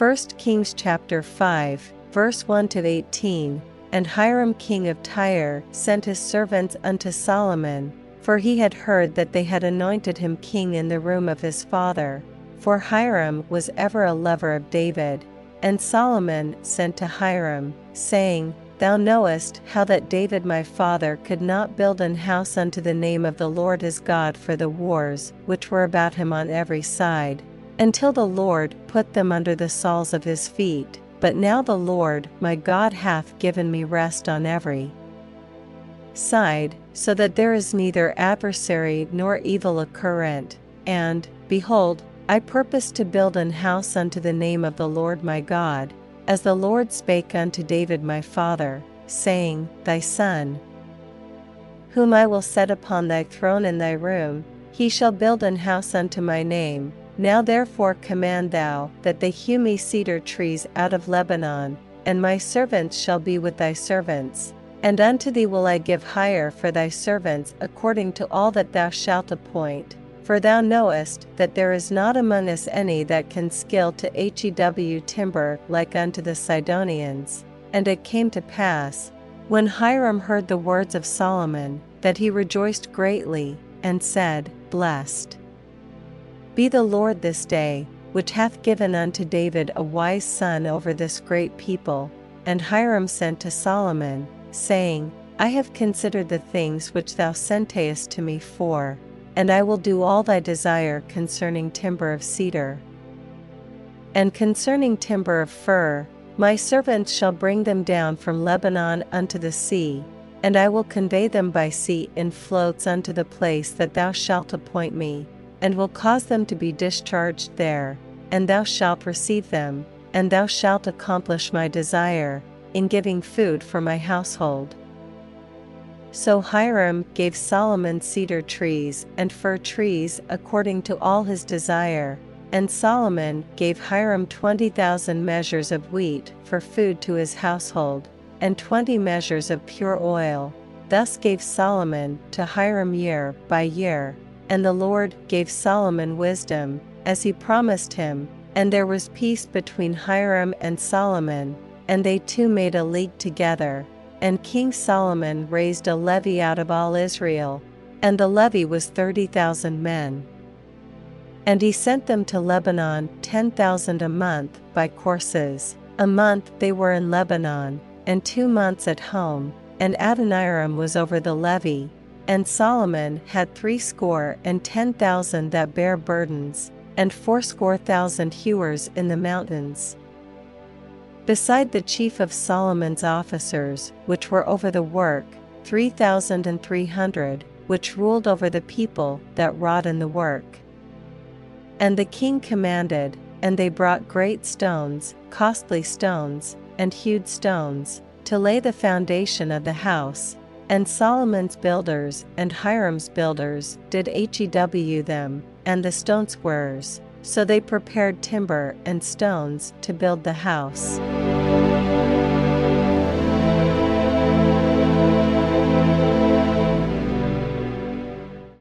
1 Kings chapter 5, verse 1 to 18. And Hiram king of Tyre sent his servants unto Solomon, for he had heard that they had anointed him king in the room of his father. For Hiram was ever a lover of David. And Solomon sent to Hiram, saying, Thou knowest how that David my father could not build an house unto the name of the Lord his God for the wars which were about him on every side, until the Lord put them under the soles of his feet. But now the Lord my God hath given me rest on every side, so that there is neither adversary nor evil occurrent. And, behold, I purpose to build an house unto the name of the Lord my God, as the Lord spake unto David my father, saying, Thy son, whom I will set upon thy throne in thy room, he shall build an house unto my name. Now therefore command thou that they hew me cedar trees out of Lebanon, and my servants shall be with thy servants. And unto thee will I give hire for thy servants according to all that thou shalt appoint. For thou knowest that there is not among us any that can skill to hew timber like unto the Sidonians. And it came to pass, when Hiram heard the words of Solomon, that he rejoiced greatly, and said, Blessed be the Lord this day, which hath given unto David a wise son over this great people. And Hiram sent to Solomon, saying, I have considered the things which thou sentest to me for and I will do all thy desire concerning timber of cedar. And concerning timber of fir, my servants shall bring them down from Lebanon unto the sea, and I will convey them by sea in floats unto the place that thou shalt appoint me, and will cause them to be discharged there, and thou shalt receive them, and thou shalt accomplish my desire, in giving food for my household. So Hiram gave Solomon cedar trees and fir trees according to all his desire, and Solomon gave Hiram twenty thousand measures of wheat for food to his household, and twenty measures of pure oil. Thus gave Solomon to Hiram year by year, and the Lord gave Solomon wisdom, as he promised him, and there was peace between Hiram and Solomon, and they two made a league together. And King Solomon raised a levy out of all Israel, and the levy was thirty thousand men. And he sent them to Lebanon ten thousand a month by courses. A month they were in Lebanon, and two months at home, and Adoniram was over the levy. And Solomon had threescore and ten thousand that bare burdens, and fourscore thousand hewers in the mountains. Beside the chief of Solomon's officers, which were over the work, three thousand and three hundred, which ruled over the people that wrought in the work. And the king commanded, and they brought great stones, costly stones, and hewed stones, to lay the foundation of the house. And Solomon's builders and Hiram's builders did hew them, and the stone squarers. So they prepared timber and stones to build the house.